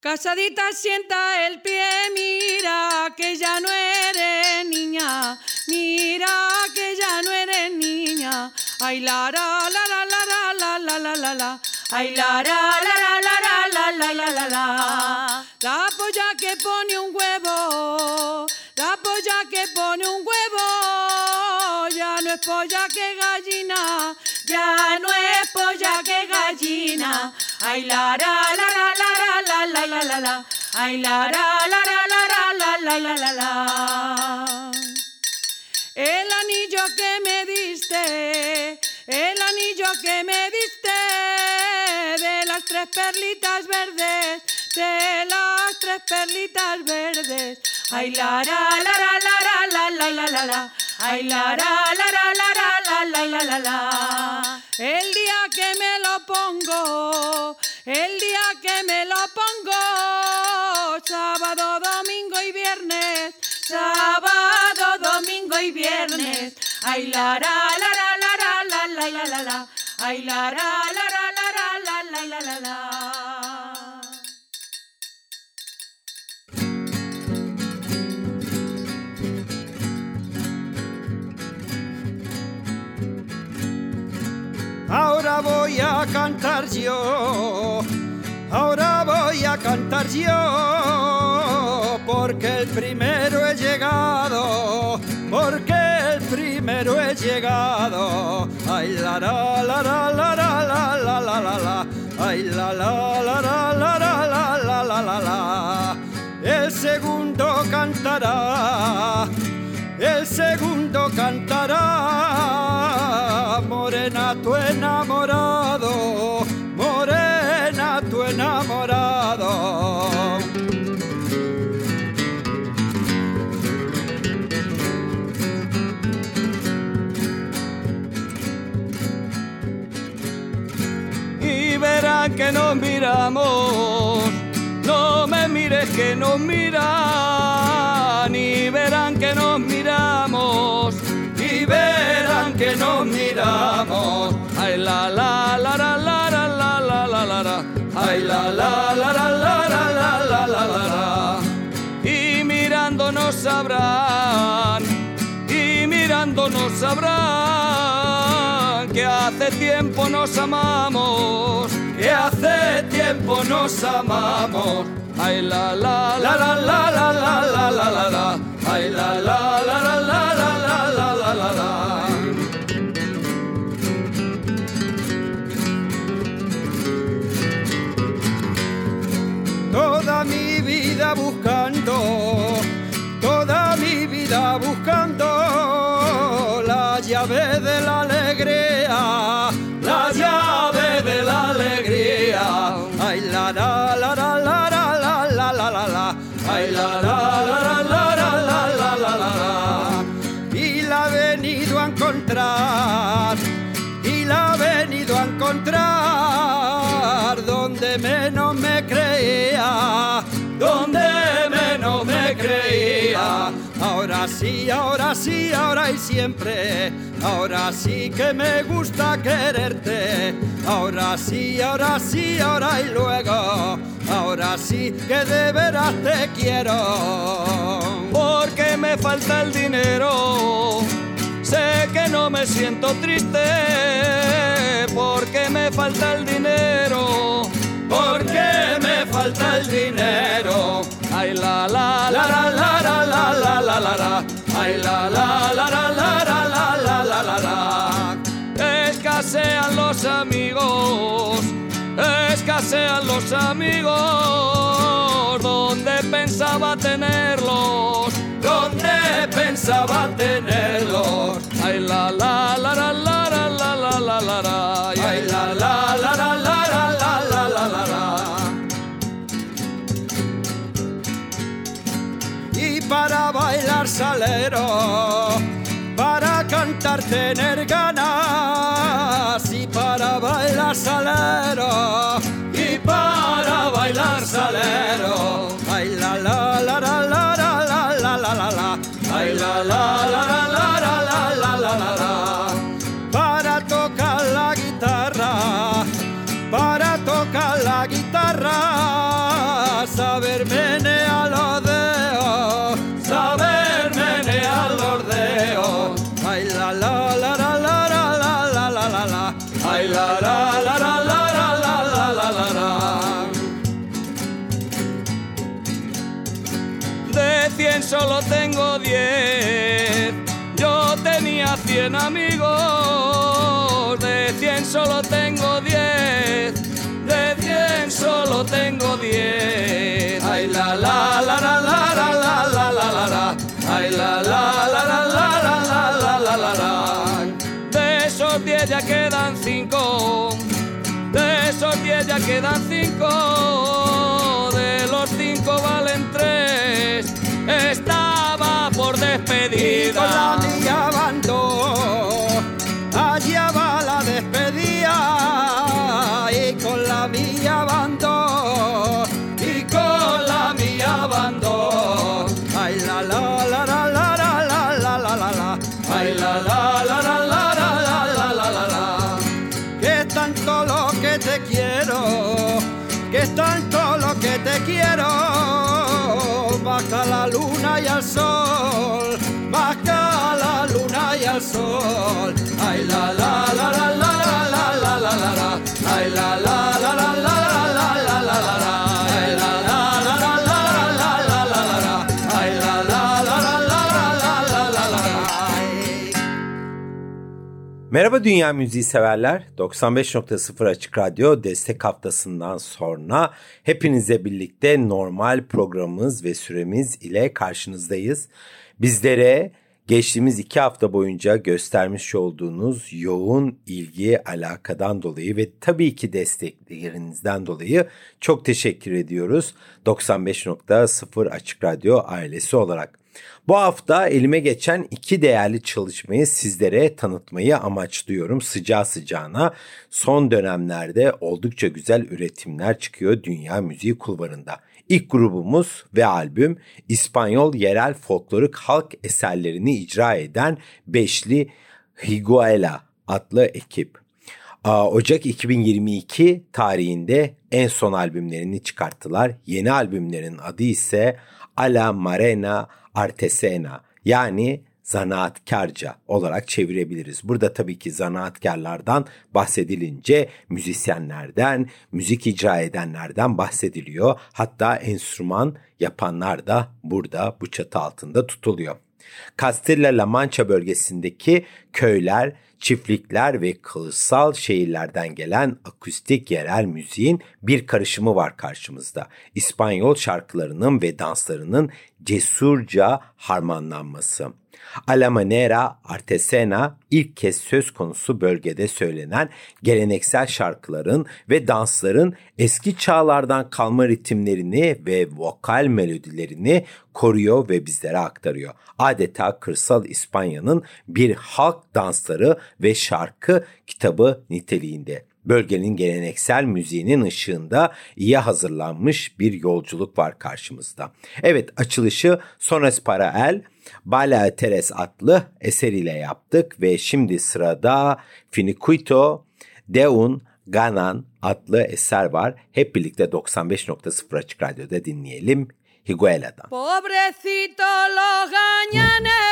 Casadita sienta el pie, mira que ya no eres niña, mira que ya no eres niña. Ay la la la la la la la la la la. Ay la la la la la la la la la la. La polla que pone un huevo, la polla que pone un huevo, ya no es polla que gallina, ya no es polla que gallina. Ay la la la la la la la la la la. Ay la la la la la la la la la la. El anillo que me diste, el anillo que me diste de las tres perlitas verdes, de las tres perlitas verdes. Ay la la la la la la la la la. Ay la la la la la la la la la. El día que me lo pongo, el día que me lo pongo, sábado, domingo y viernes, sábado, domingo y viernes. Ay la la la la la la la la la la. Ay la la la la la la la la la la. Voy a cantar yo, ahora voy a cantar yo, porque el primero he llegado, porque el primero he llegado. Ay la la la la la la la la la la ay la la la la la la la la la la. El segundo cantará el segundo cantará, morena tu enamorado, que nos miramos. No me mires que nos miran y verán que nos miramos y verán que nos miramos. Ay la la la la la la la la la la la. Ay la la la la la la la la la la la. Y mirándonos sabrán y mirándonos sabrán que hace tiempo nos amamos, que hace tiempo nos amamos. Ay la la la la la la la la la la la. Ay la la la la la la la la la la la. Toda mi vida buscando, Ahora sí que me gusta quererte. Ahora sí, ahora sí, ahora y luego. Ahora sí que de veras te quiero. porque me falta el dinero. Sé que no me siento triste porque me falta el dinero. Porque me falta el dinero. Ay La la escasean los amigos. Donde pensaba tenerlos, Donde pensaba tenerlos. ay la la la la la la la la la la la. Ay la la la la la la la la la la la. Y para bailar salero, para cantar tener ganas y para bailar salero Valero. amigos, de 100 solo tengo 10, de 100 solo tengo 10. Ay la la la la la la la la la la la. Ay la la la la la la la la la la. De esos 10 ya quedan 5. De esos 10 ya quedan 5. De los 5 valen 3. Estaba por despedida. Sol. Ay la la la la la la la la la la la. Ay la la la la la la la la la la la. Merhaba Dünya Müziği severler. 95.0 Açık Radyo destek haftasından sonra hepinize birlikte normal programımız ve süremiz ile karşınızdayız. Bizlere geçtiğimiz iki hafta boyunca göstermiş olduğunuz yoğun ilgi alakadan dolayı ve tabii ki desteklerinizden dolayı çok teşekkür ediyoruz. 95.0 Açık Radyo ailesi olarak. Bu hafta elime geçen iki değerli çalışmayı sizlere tanıtmayı amaçlıyorum sıcağı sıcağına. Son dönemlerde oldukça güzel üretimler çıkıyor dünya müziği kulvarında. İlk grubumuz ve albüm İspanyol yerel folklorik halk eserlerini icra eden Beşli Higuela adlı ekip. Ocak 2022 tarihinde en son albümlerini çıkarttılar. Yeni albümlerin adı ise Ala Marena Artesena yani zanaatkarca olarak çevirebiliriz. Burada tabii ki zanaatkarlardan bahsedilince müzisyenlerden, müzik icra edenlerden bahsediliyor. Hatta enstrüman yapanlar da burada bu çatı altında tutuluyor. Castilla-La Mancha bölgesindeki köyler, çiftlikler ve kılıçsal şehirlerden gelen akustik yerel müziğin bir karışımı var karşımızda. İspanyol şarkılarının ve danslarının cesurca harmanlanması. A la manera artesana ilk kez söz konusu bölgede söylenen geleneksel şarkıların ve dansların eski çağlardan kalma ritimlerini ve vokal melodilerini koruyor ve bizlere aktarıyor. Adeta kırsal İspanya'nın bir halk dansları ve şarkı kitabı niteliğinde bölgenin geleneksel müziğinin ışığında iyi hazırlanmış bir yolculuk var karşımızda. Evet açılışı Sones para el Bala Teres adlı eseriyle yaptık ve şimdi sırada Finiquito Deun Ganan adlı eser var. Hep birlikte 95.0 Açık Radyo'da dinleyelim. Higuela'dan. Pobrecitos los gañanes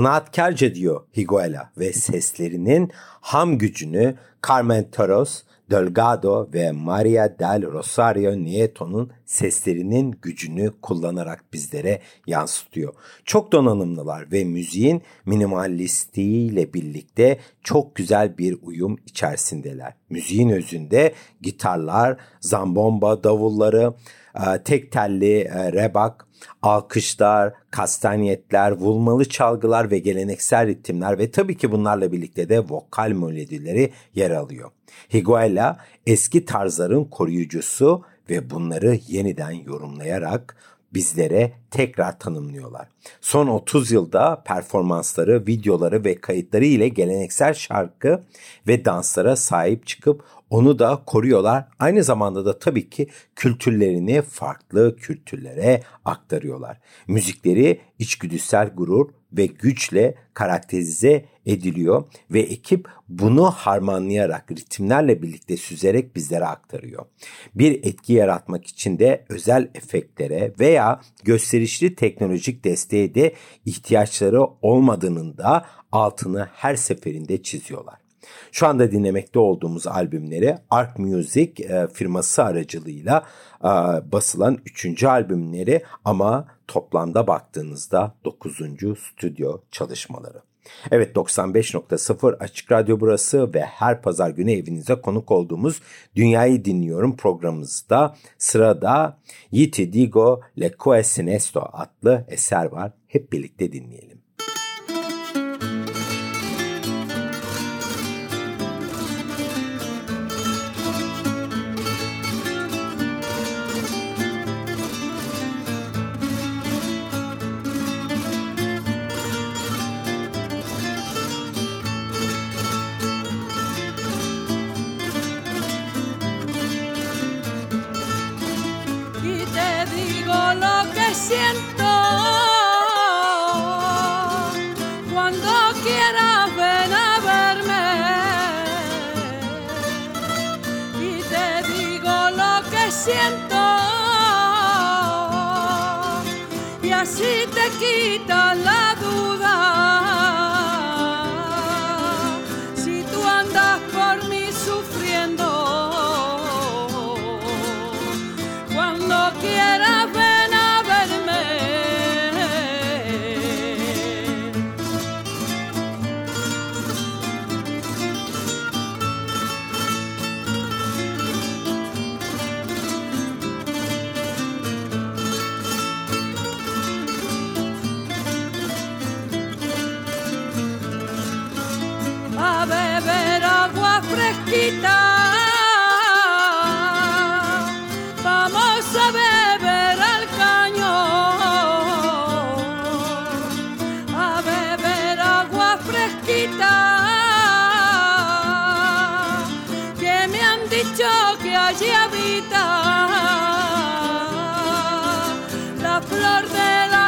Zanaatkarca diyor Higuela ve seslerinin ham gücünü Carmen Toros, Delgado ve Maria del Rosario Nieto'nun seslerinin gücünü kullanarak bizlere yansıtıyor. Çok donanımlılar ve müziğin minimalistliğiyle birlikte çok güzel bir uyum içerisindeler. Müziğin özünde gitarlar, zambomba davulları, e, tek telli e, rebak, alkışlar, kastanyetler, vurmalı çalgılar ve geleneksel ritimler ve tabii ki bunlarla birlikte de vokal melodileri yer alıyor. Higuela eski tarzların koruyucusu ve bunları yeniden yorumlayarak bizlere tekrar tanımlıyorlar. Son 30 yılda performansları, videoları ve kayıtları ile geleneksel şarkı ve danslara sahip çıkıp onu da koruyorlar. Aynı zamanda da tabii ki kültürlerini farklı kültürlere aktarıyorlar. Müzikleri içgüdüsel gurur ve güçle karakterize ediliyor ve ekip bunu harmanlayarak ritimlerle birlikte süzerek bizlere aktarıyor. Bir etki yaratmak için de özel efektlere veya gösterişli teknolojik desteğe de ihtiyaçları olmadığının da altını her seferinde çiziyorlar. Şu anda dinlemekte olduğumuz albümleri Ark Music e, firması aracılığıyla e, basılan 3. albümleri ama toplamda baktığınızda 9. stüdyo çalışmaları. Evet 95.0 Açık Radyo burası ve her pazar günü evinize konuk olduğumuz Dünyayı Dinliyorum programımızda sırada Yiti Digo Le Coesinesto adlı eser var. Hep birlikte dinleyelim. que allí habita la flor de la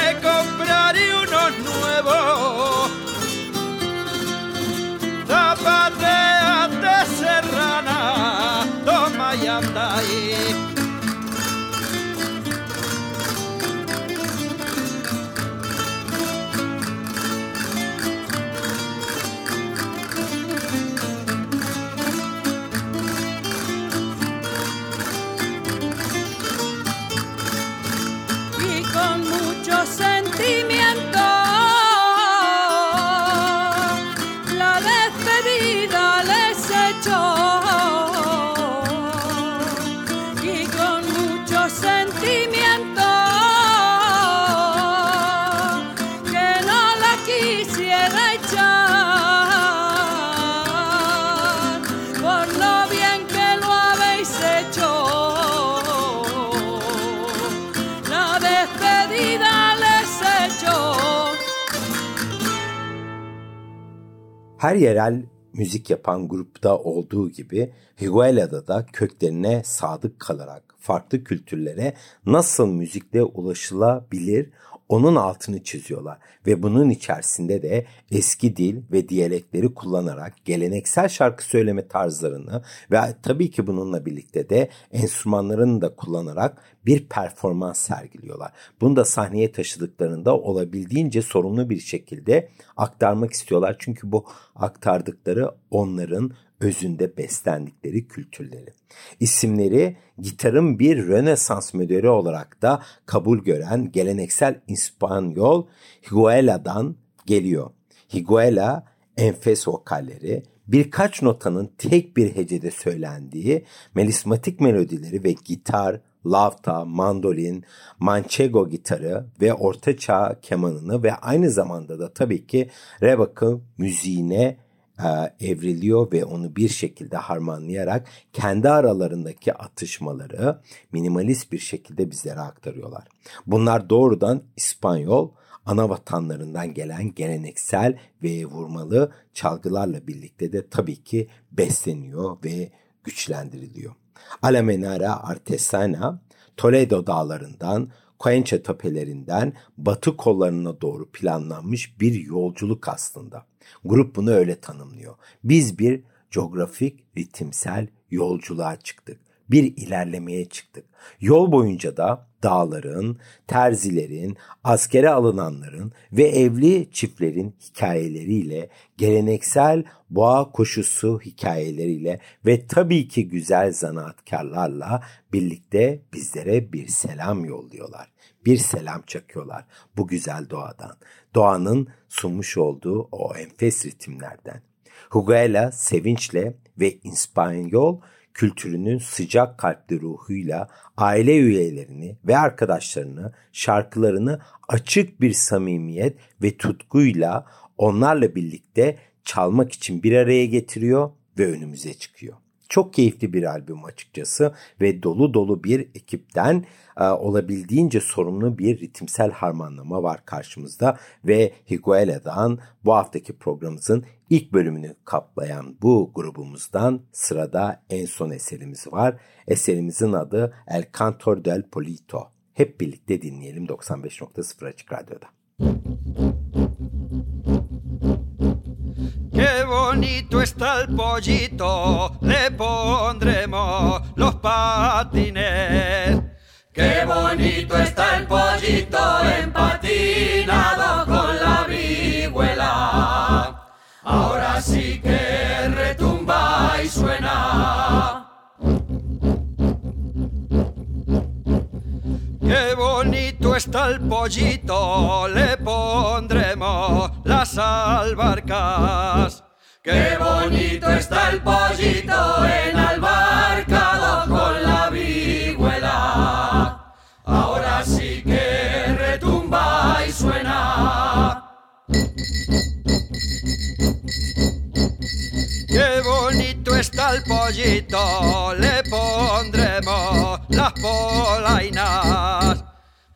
me compraré unos nuevos. Her yerel müzik yapan grupta olduğu gibi Higuela'da da köklerine sadık kalarak farklı kültürlere nasıl müzikle ulaşılabilir onun altını çiziyorlar ve bunun içerisinde de eski dil ve diyalekleri kullanarak geleneksel şarkı söyleme tarzlarını ve tabii ki bununla birlikte de enstrümanlarını da kullanarak bir performans sergiliyorlar. Bunu da sahneye taşıdıklarında olabildiğince sorumlu bir şekilde aktarmak istiyorlar. Çünkü bu aktardıkları onların özünde beslendikleri kültürleri. İsimleri gitarın bir Rönesans modeli olarak da kabul gören geleneksel İspanyol Higuela'dan geliyor. Higuela enfes vokalleri, birkaç notanın tek bir hecede söylendiği melismatik melodileri ve gitar, lavta, mandolin, manchego gitarı ve ortaçağ kemanını ve aynı zamanda da tabii ki rebakı müziğine evriliyor ve onu bir şekilde harmanlayarak kendi aralarındaki atışmaları minimalist bir şekilde bizlere aktarıyorlar. Bunlar doğrudan İspanyol ana vatanlarından gelen geleneksel ve vurmalı çalgılarla birlikte de tabii ki besleniyor ve güçlendiriliyor. Alamenara Artesana Toledo dağlarından Coenche tepelerinden batı kollarına doğru planlanmış bir yolculuk aslında. Grup bunu öyle tanımlıyor. Biz bir coğrafik ritimsel yolculuğa çıktık. Bir ilerlemeye çıktık. Yol boyunca da dağların, terzilerin, askere alınanların ve evli çiftlerin hikayeleriyle, geleneksel boğa koşusu hikayeleriyle ve tabii ki güzel zanaatkarlarla birlikte bizlere bir selam yolluyorlar. Bir selam çakıyorlar bu güzel doğadan. Doğanın sunmuş olduğu o enfes ritimlerden. Huguela sevinçle ve İspanyol kültürünün sıcak kalpli ruhuyla aile üyelerini ve arkadaşlarını, şarkılarını açık bir samimiyet ve tutkuyla onlarla birlikte çalmak için bir araya getiriyor ve önümüze çıkıyor. Çok keyifli bir albüm açıkçası ve dolu dolu bir ekipten e, olabildiğince sorumlu bir ritimsel harmanlama var karşımızda ve Higuela'dan bu haftaki programımızın ilk bölümünü kaplayan bu grubumuzdan sırada en son eserimiz var. Eserimizin adı El Cantor del Polito. Hep birlikte dinleyelim 95.0 Açık Radyo'da. Qué bonito está el pollito, le pondremos los patines. Qué bonito está el pollito empatinado con el pollito, le pondremos las albarcas. Qué bonito está el pollito enalbarcado con la vihuela. Ahora sí que retumba y suena. Qué bonito está el pollito, le pondremos las polainas.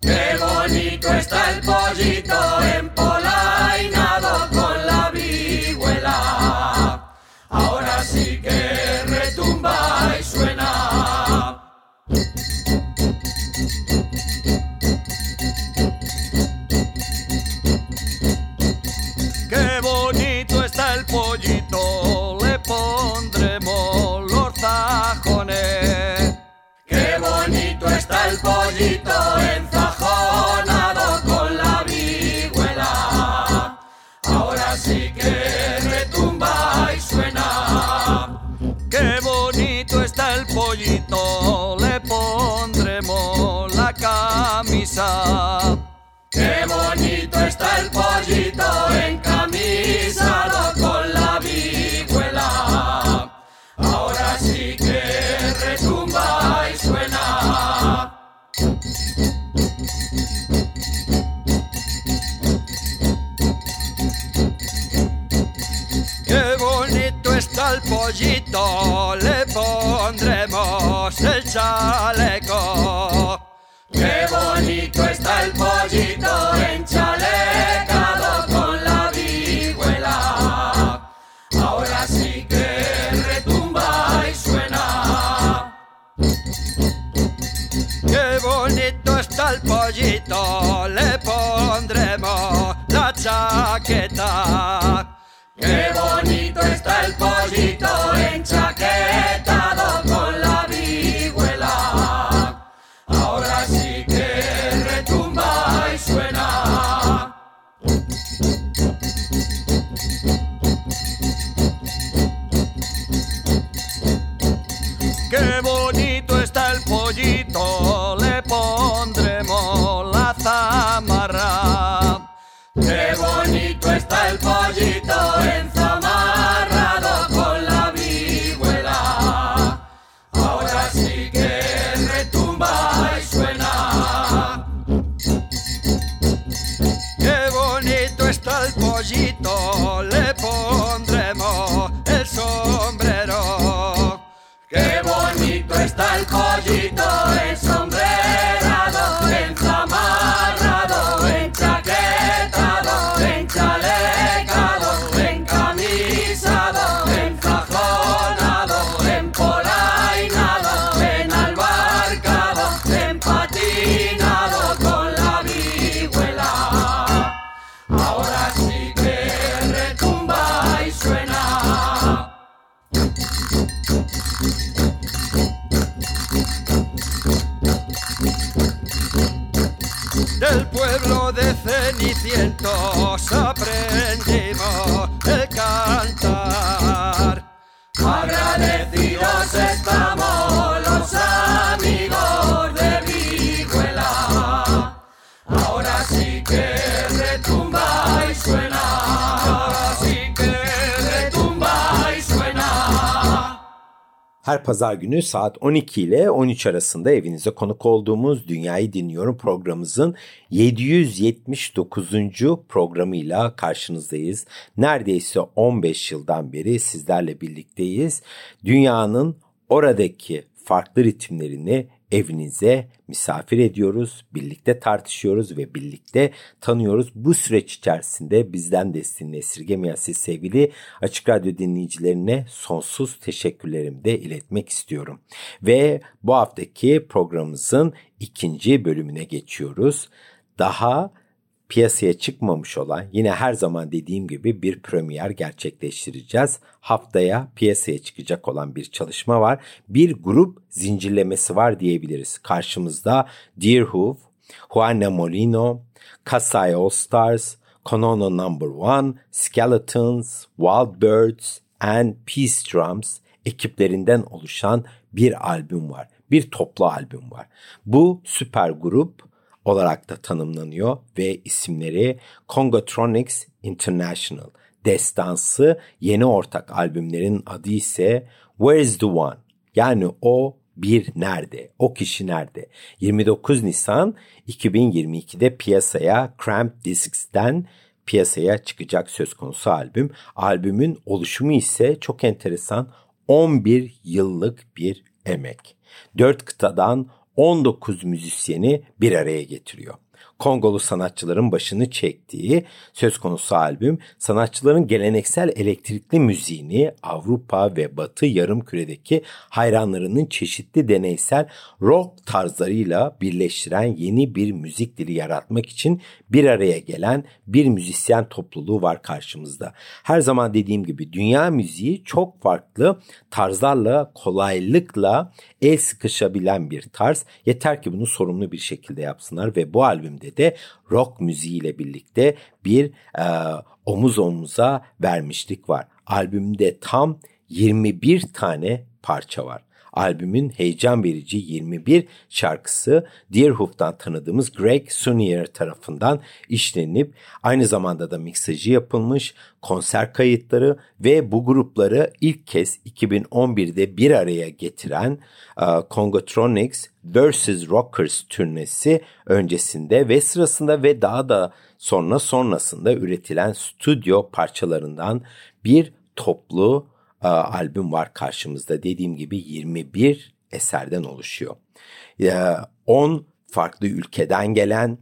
Qué bonito está el pollito empolainado camisa. Qué bonito está el pollito encamisado con la vihuela. Ahora sí que retumba y suena. Qué bonito está el pollito, le pondremos el chaleco. Qué bonito está el pollito enchalecado con la vihuela. Ahora sí que retumba y suena. Qué bonito está el pollito, le pondremos la chaqueta. Qué bonito está el pollito. Aprendimos el cantar. Her pazar günü saat 12 ile 13 arasında evinize konuk olduğumuz Dünyayı Dinliyorum programımızın 779. programıyla karşınızdayız. Neredeyse 15 yıldan beri sizlerle birlikteyiz. Dünyanın oradaki farklı ritimlerini evinize misafir ediyoruz, birlikte tartışıyoruz ve birlikte tanıyoruz. Bu süreç içerisinde bizden desteğini esirgemeyen siz sevgili Açık Radyo dinleyicilerine sonsuz teşekkürlerimi de iletmek istiyorum. Ve bu haftaki programımızın ikinci bölümüne geçiyoruz. Daha piyasaya çıkmamış olan yine her zaman dediğim gibi bir premier gerçekleştireceğiz. Haftaya piyasaya çıkacak olan bir çalışma var. Bir grup zincirlemesi var diyebiliriz. Karşımızda Deerhoof, Juana Molino, Kasai All Stars, Konono Number One, Skeletons, Wild Birds and Peace Drums ekiplerinden oluşan bir albüm var. Bir toplu albüm var. Bu süper grup olarak da tanımlanıyor ve isimleri Congotronics International. Destansı yeni ortak albümlerin adı ise Where's the One? Yani o bir nerede? O kişi nerede? 29 Nisan 2022'de piyasaya Cramp Discs'ten piyasaya çıkacak söz konusu albüm. Albümün oluşumu ise çok enteresan 11 yıllık bir emek. 4 kıtadan 19 müzisyeni bir araya getiriyor. Kongolu sanatçıların başını çektiği söz konusu albüm sanatçıların geleneksel elektrikli müziğini Avrupa ve Batı yarımküredeki hayranlarının çeşitli deneysel rock tarzlarıyla birleştiren yeni bir müzik dili yaratmak için bir araya gelen bir müzisyen topluluğu var karşımızda. Her zaman dediğim gibi dünya müziği çok farklı tarzlarla kolaylıkla el sıkışabilen bir tarz. Yeter ki bunu sorumlu bir şekilde yapsınlar ve bu albümde de rock müziğiyle birlikte bir e, omuz omuza vermişlik var. Albümde tam 21 tane parça var. Albümün heyecan verici 21 şarkısı Deerhoof'tan tanıdığımız Greg Sunier tarafından işlenip aynı zamanda da miksajı yapılmış konser kayıtları ve bu grupları ilk kez 2011'de bir araya getiren uh, Congotronics vs. Rockers turnesi öncesinde ve sırasında ve daha da sonra sonrasında üretilen stüdyo parçalarından bir toplu e, albüm var karşımızda. Dediğim gibi 21 eserden oluşuyor. 10 farklı ülkeden gelen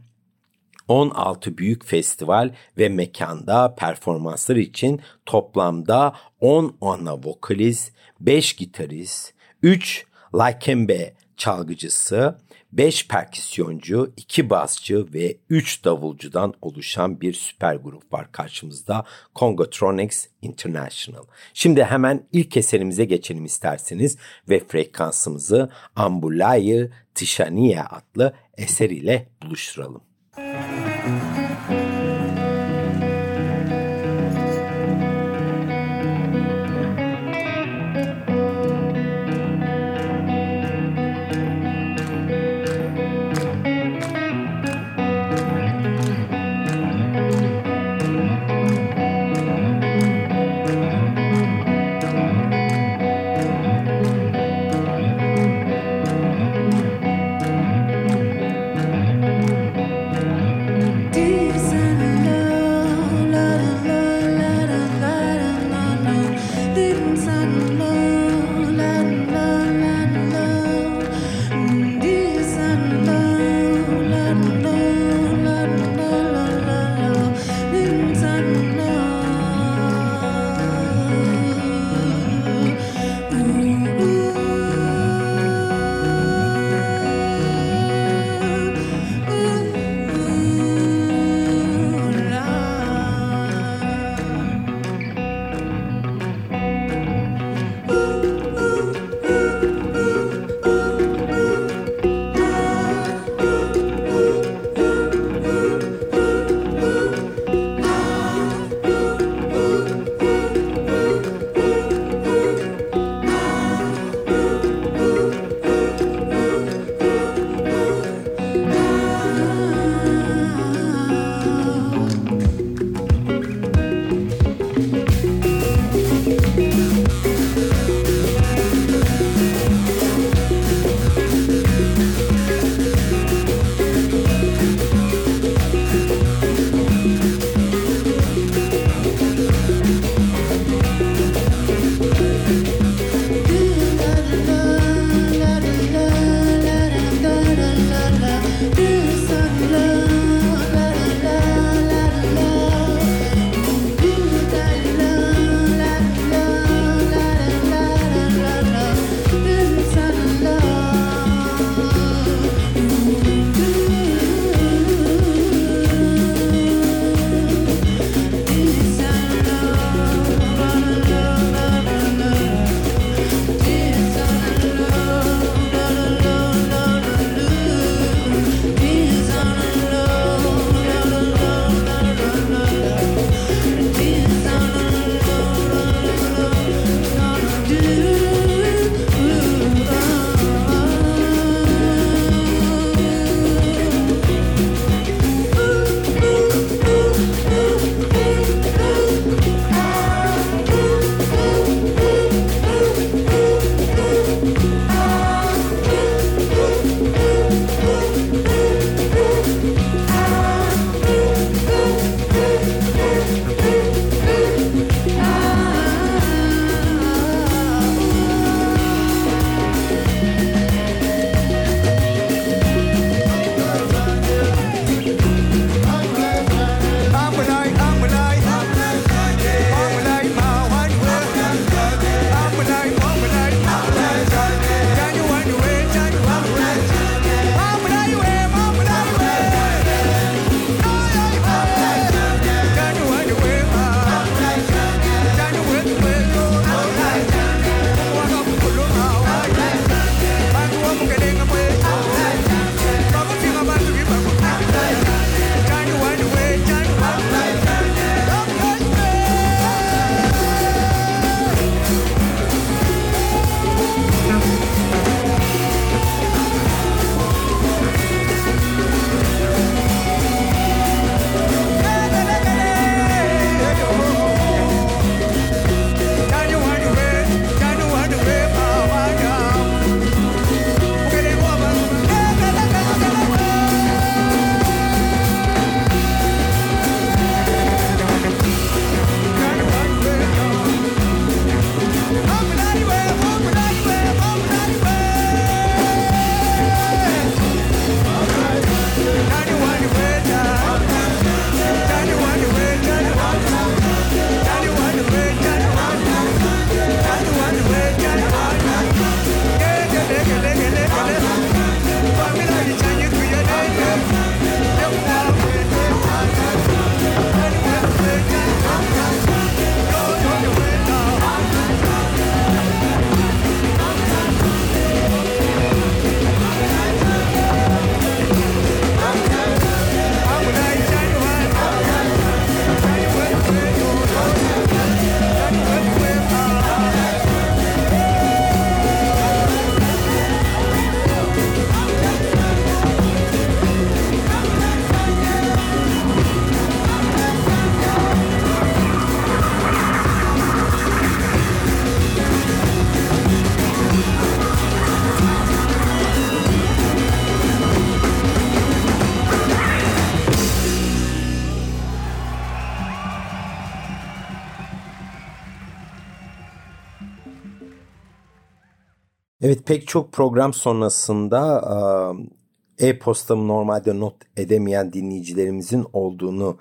16 büyük festival ve mekanda performanslar için toplamda 10 ana vokalist, 5 gitarist, 3 Likembe çalgıcısı, 5 perküsyoncu, 2 basçı ve 3 davulcudan oluşan bir süper grup var karşımızda. Congotronics International. Şimdi hemen ilk eserimize geçelim isterseniz ve frekansımızı Ambulayı Tishaniye adlı eser ile buluşturalım. Evet pek çok program sonrasında e-postamı normalde not edemeyen dinleyicilerimizin olduğunu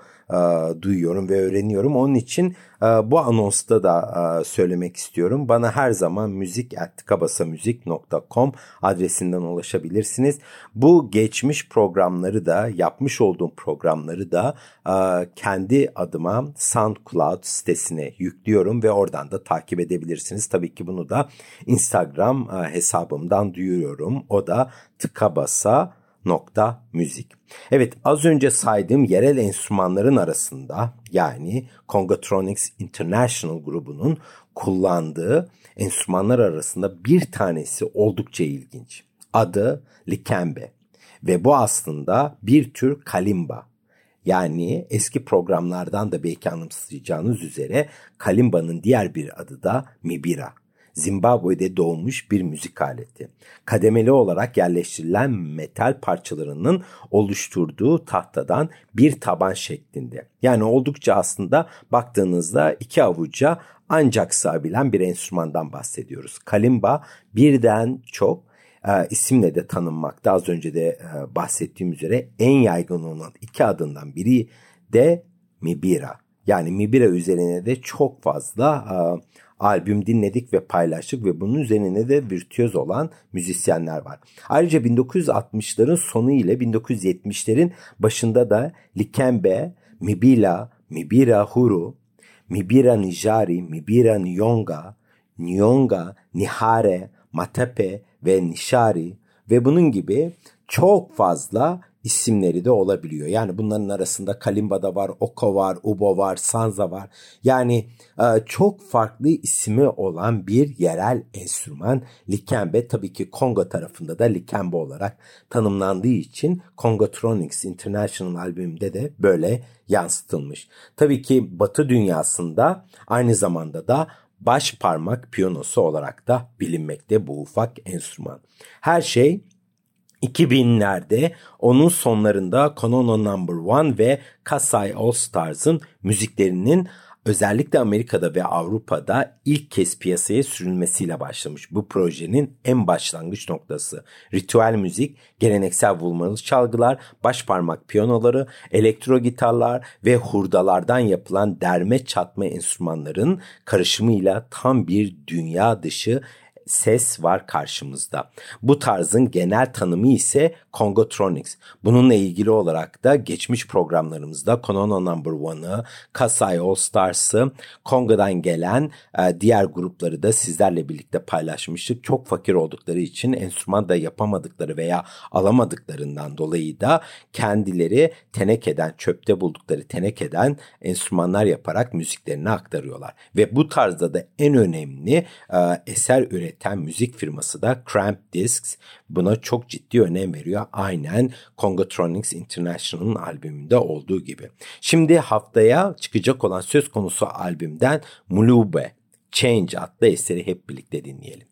duyuyorum ve öğreniyorum. Onun için e, bu anonsta da e, söylemek istiyorum. Bana her zaman müzik.kabasamüzik.com adresinden ulaşabilirsiniz. Bu geçmiş programları da yapmış olduğum programları da e, kendi adıma SoundCloud sitesine yüklüyorum ve oradan da takip edebilirsiniz. Tabii ki bunu da Instagram e, hesabımdan duyuruyorum. O da tıkabasa nokta müzik. Evet az önce saydığım yerel enstrümanların arasında yani Congotronics International grubunun kullandığı enstrümanlar arasında bir tanesi oldukça ilginç. Adı likembe ve bu aslında bir tür kalimba. Yani eski programlardan da belki anımsayacağınız üzere kalimba'nın diğer bir adı da mibira. Zimbabwe'de doğmuş bir müzik aleti. Kademeli olarak yerleştirilen metal parçalarının oluşturduğu tahtadan bir taban şeklinde. Yani oldukça aslında baktığınızda iki avuca ancak sığabilen bir enstrümandan bahsediyoruz. Kalimba birden çok e, isimle de tanınmakta. Az önce de e, bahsettiğim üzere en yaygın olan iki adından biri de Mibira. Yani Mibira üzerine de çok fazla e, albüm dinledik ve paylaştık ve bunun üzerine de virtüöz olan müzisyenler var. Ayrıca 1960'ların sonu ile 1970'lerin başında da Likembe, Mibila, Mibira Huru, Mibira Nijari, Mibira Nyonga, Nyonga, Nihare, Matepe ve Nishari ve bunun gibi çok fazla isimleri de olabiliyor. Yani bunların arasında Kalimba'da var, Oko var, Ubo var, Sanza var. Yani e, çok farklı ismi olan bir yerel enstrüman Likembe. Tabii ki Kongo tarafında da Likembe olarak tanımlandığı için Congotronics International albümünde de böyle yansıtılmış. Tabii ki Batı dünyasında aynı zamanda da baş parmak piyanosu olarak da bilinmekte bu ufak enstrüman. Her şey 2000'lerde onun sonlarında Konono Number One ve Kasai All Stars'ın müziklerinin özellikle Amerika'da ve Avrupa'da ilk kez piyasaya sürülmesiyle başlamış bu projenin en başlangıç noktası. Ritüel müzik, geleneksel vurmalı çalgılar, baş parmak piyanoları, elektro gitarlar ve hurdalardan yapılan derme çatma enstrümanların karışımıyla tam bir dünya dışı ses var karşımızda. Bu tarzın genel tanımı ise Congotronics. Bununla ilgili olarak da geçmiş programlarımızda Konono Number One'ı, Kasai All Stars'ı, Kongo'dan gelen e, diğer grupları da sizlerle birlikte paylaşmıştık. Çok fakir oldukları için enstrüman da yapamadıkları veya alamadıklarından dolayı da kendileri tenekeden, çöpte buldukları tenekeden enstrümanlar yaparak müziklerini aktarıyorlar. Ve bu tarzda da en önemli e, eser üreten müzik firması da Cramp Discs. Buna çok ciddi önem veriyor aynen Congotronics International'ın albümünde olduğu gibi. Şimdi haftaya çıkacak olan söz konusu albümden Mulube Change adlı eseri hep birlikte dinleyelim.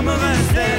Some of us,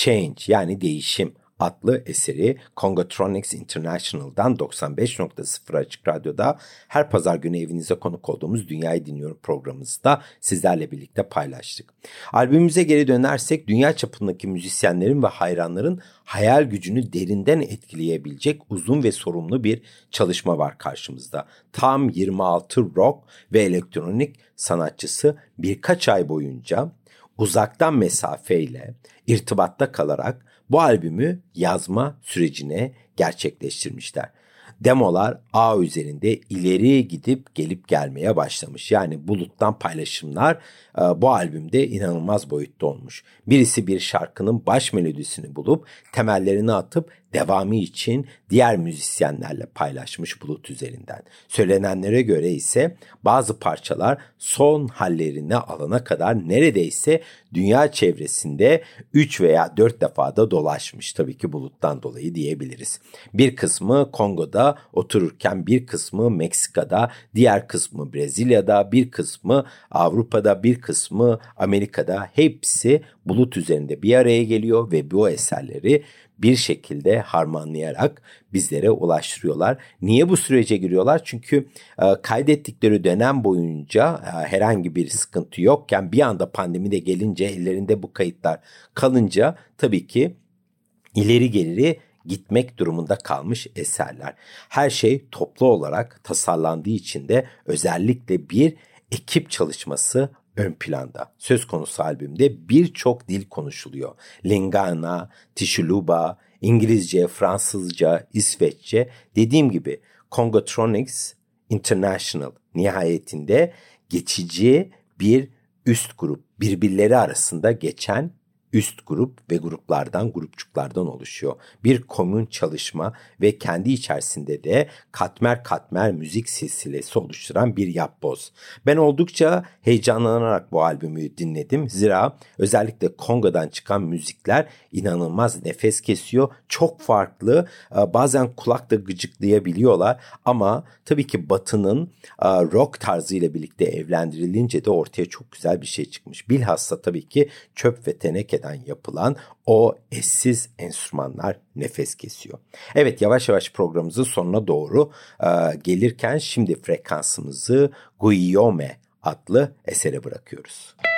Change yani değişim adlı eseri Congotronics International'dan 95.0 Açık Radyo'da her pazar günü evinize konuk olduğumuz Dünyayı Dinliyorum programımızda sizlerle birlikte paylaştık. Albümümüze geri dönersek dünya çapındaki müzisyenlerin ve hayranların hayal gücünü derinden etkileyebilecek uzun ve sorumlu bir çalışma var karşımızda. Tam 26 rock ve elektronik sanatçısı birkaç ay boyunca uzaktan mesafeyle irtibatta kalarak bu albümü yazma sürecine gerçekleştirmişler. Demolar ağ üzerinde ileri gidip gelip gelmeye başlamış. Yani buluttan paylaşımlar e, bu albümde inanılmaz boyutta olmuş. Birisi bir şarkının baş melodisini bulup temellerini atıp devamı için diğer müzisyenlerle paylaşmış bulut üzerinden. Söylenenlere göre ise bazı parçalar son hallerine alana kadar neredeyse dünya çevresinde 3 veya 4 defada dolaşmış tabii ki buluttan dolayı diyebiliriz. Bir kısmı Kongo'da otururken bir kısmı Meksika'da, diğer kısmı Brezilya'da, bir kısmı Avrupa'da, bir kısmı Amerika'da hepsi bulut üzerinde bir araya geliyor ve bu eserleri bir şekilde harmanlayarak bizlere ulaştırıyorlar. Niye bu sürece giriyorlar? Çünkü e, kaydettikleri dönem boyunca e, herhangi bir sıkıntı yokken bir anda pandemi de gelince ellerinde bu kayıtlar kalınca tabii ki ileri geri gitmek durumunda kalmış eserler. Her şey toplu olarak tasarlandığı için de özellikle bir ekip çalışması ön planda. Söz konusu albümde birçok dil konuşuluyor. Lingana, Tishuluba, İngilizce, Fransızca, İsveççe. Dediğim gibi Congotronics International nihayetinde geçici bir üst grup birbirleri arasında geçen üst grup ve gruplardan, grupçuklardan oluşuyor. Bir komün çalışma ve kendi içerisinde de katmer katmer müzik silsilesi oluşturan bir yapboz. Ben oldukça heyecanlanarak bu albümü dinledim. Zira özellikle Kongo'dan çıkan müzikler inanılmaz nefes kesiyor. Çok farklı, e, bazen kulakta gıcıklayabiliyorlar ama tabii ki Batı'nın e, rock tarzıyla birlikte evlendirilince de ortaya çok güzel bir şey çıkmış. Bilhassa tabii ki çöp ve teneke ülkeden yapılan o eşsiz enstrümanlar nefes kesiyor. Evet yavaş yavaş programımızın sonuna doğru e, gelirken şimdi frekansımızı Guillaume adlı esere bırakıyoruz. Müzik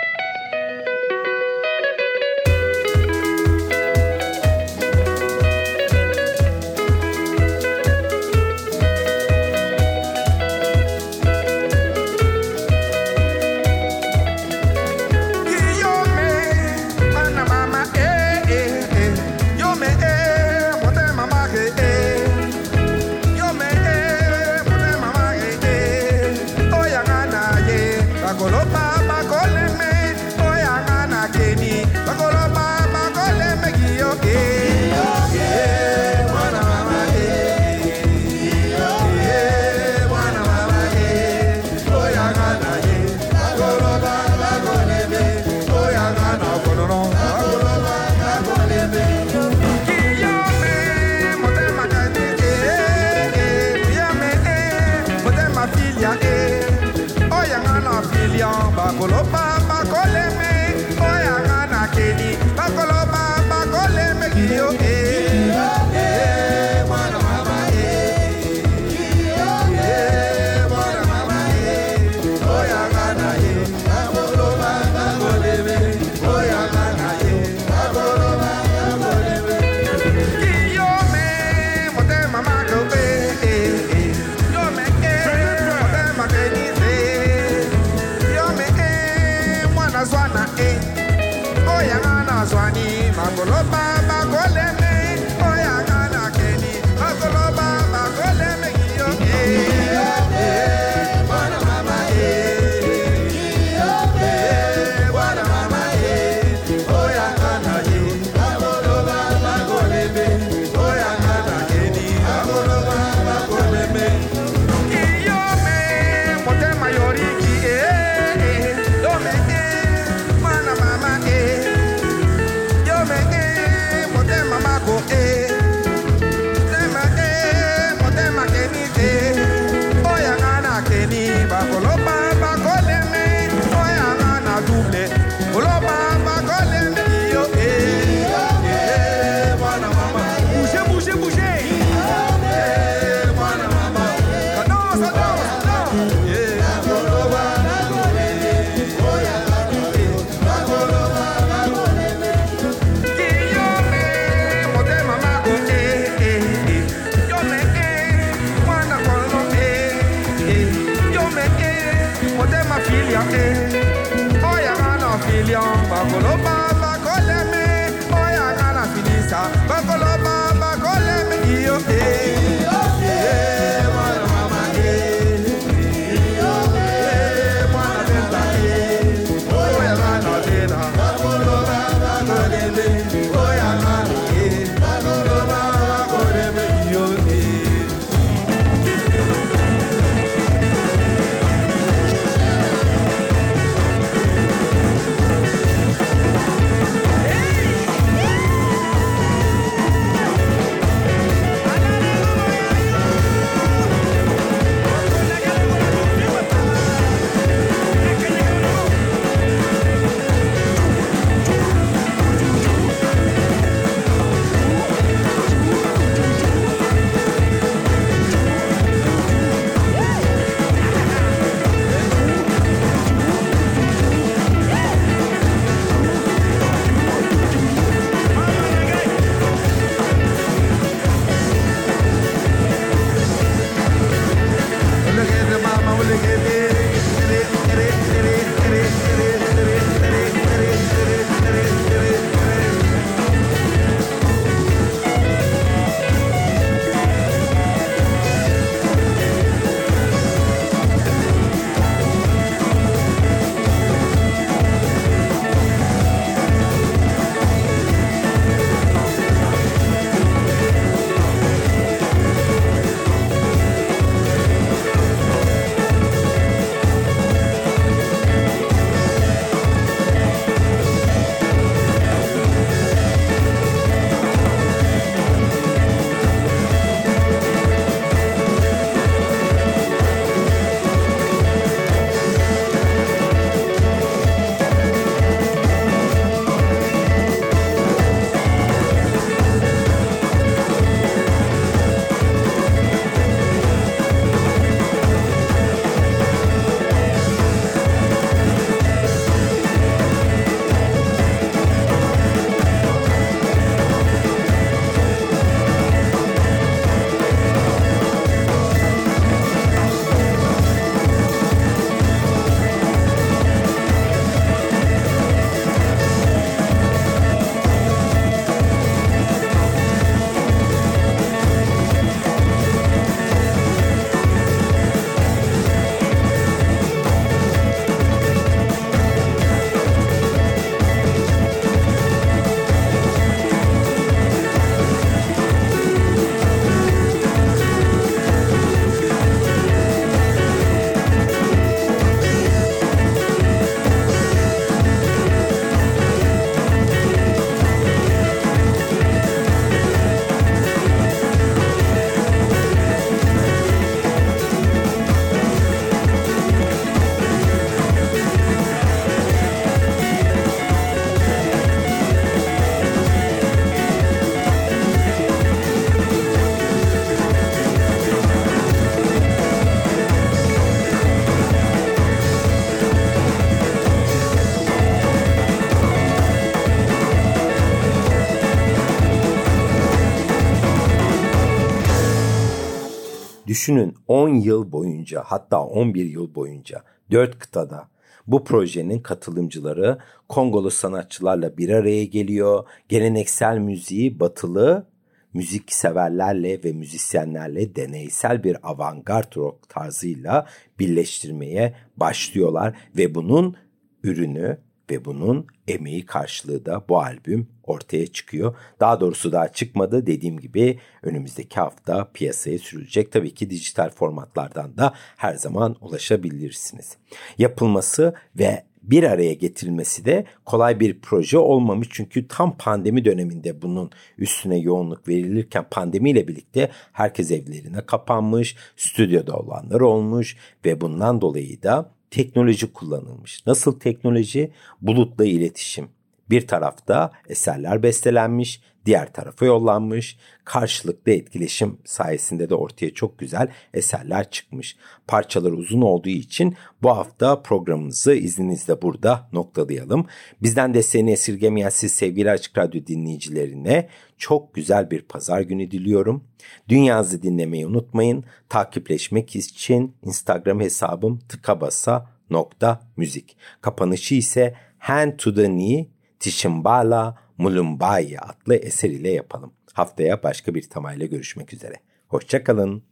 Düşünün 10 yıl boyunca hatta 11 yıl boyunca 4 kıtada bu projenin katılımcıları Kongolu sanatçılarla bir araya geliyor. Geleneksel müziği batılı müzik severlerle ve müzisyenlerle deneysel bir avantgard rock tarzıyla birleştirmeye başlıyorlar ve bunun ürünü ve bunun emeği karşılığı da bu albüm ortaya çıkıyor. Daha doğrusu daha çıkmadı. Dediğim gibi önümüzdeki hafta piyasaya sürülecek. Tabii ki dijital formatlardan da her zaman ulaşabilirsiniz. Yapılması ve bir araya getirilmesi de kolay bir proje olmamış. Çünkü tam pandemi döneminde bunun üstüne yoğunluk verilirken pandemiyle birlikte herkes evlerine kapanmış, stüdyoda olanlar olmuş ve bundan dolayı da teknoloji kullanılmış. Nasıl teknoloji? Bulutla iletişim. Bir tarafta eserler bestelenmiş, diğer tarafa yollanmış. Karşılıklı etkileşim sayesinde de ortaya çok güzel eserler çıkmış. Parçalar uzun olduğu için bu hafta programımızı izninizle burada noktalayalım. Bizden desteğini esirgemeyen siz sevgili Açık Radyo dinleyicilerine çok güzel bir pazar günü diliyorum. Dünyanızı dinlemeyi unutmayın. Takipleşmek için Instagram hesabım tıkabasa.müzik. Kapanışı ise Hand to the Knee Tishimbala Mulumbai adlı eser ile yapalım. Haftaya başka bir temayla görüşmek üzere. Hoşçakalın.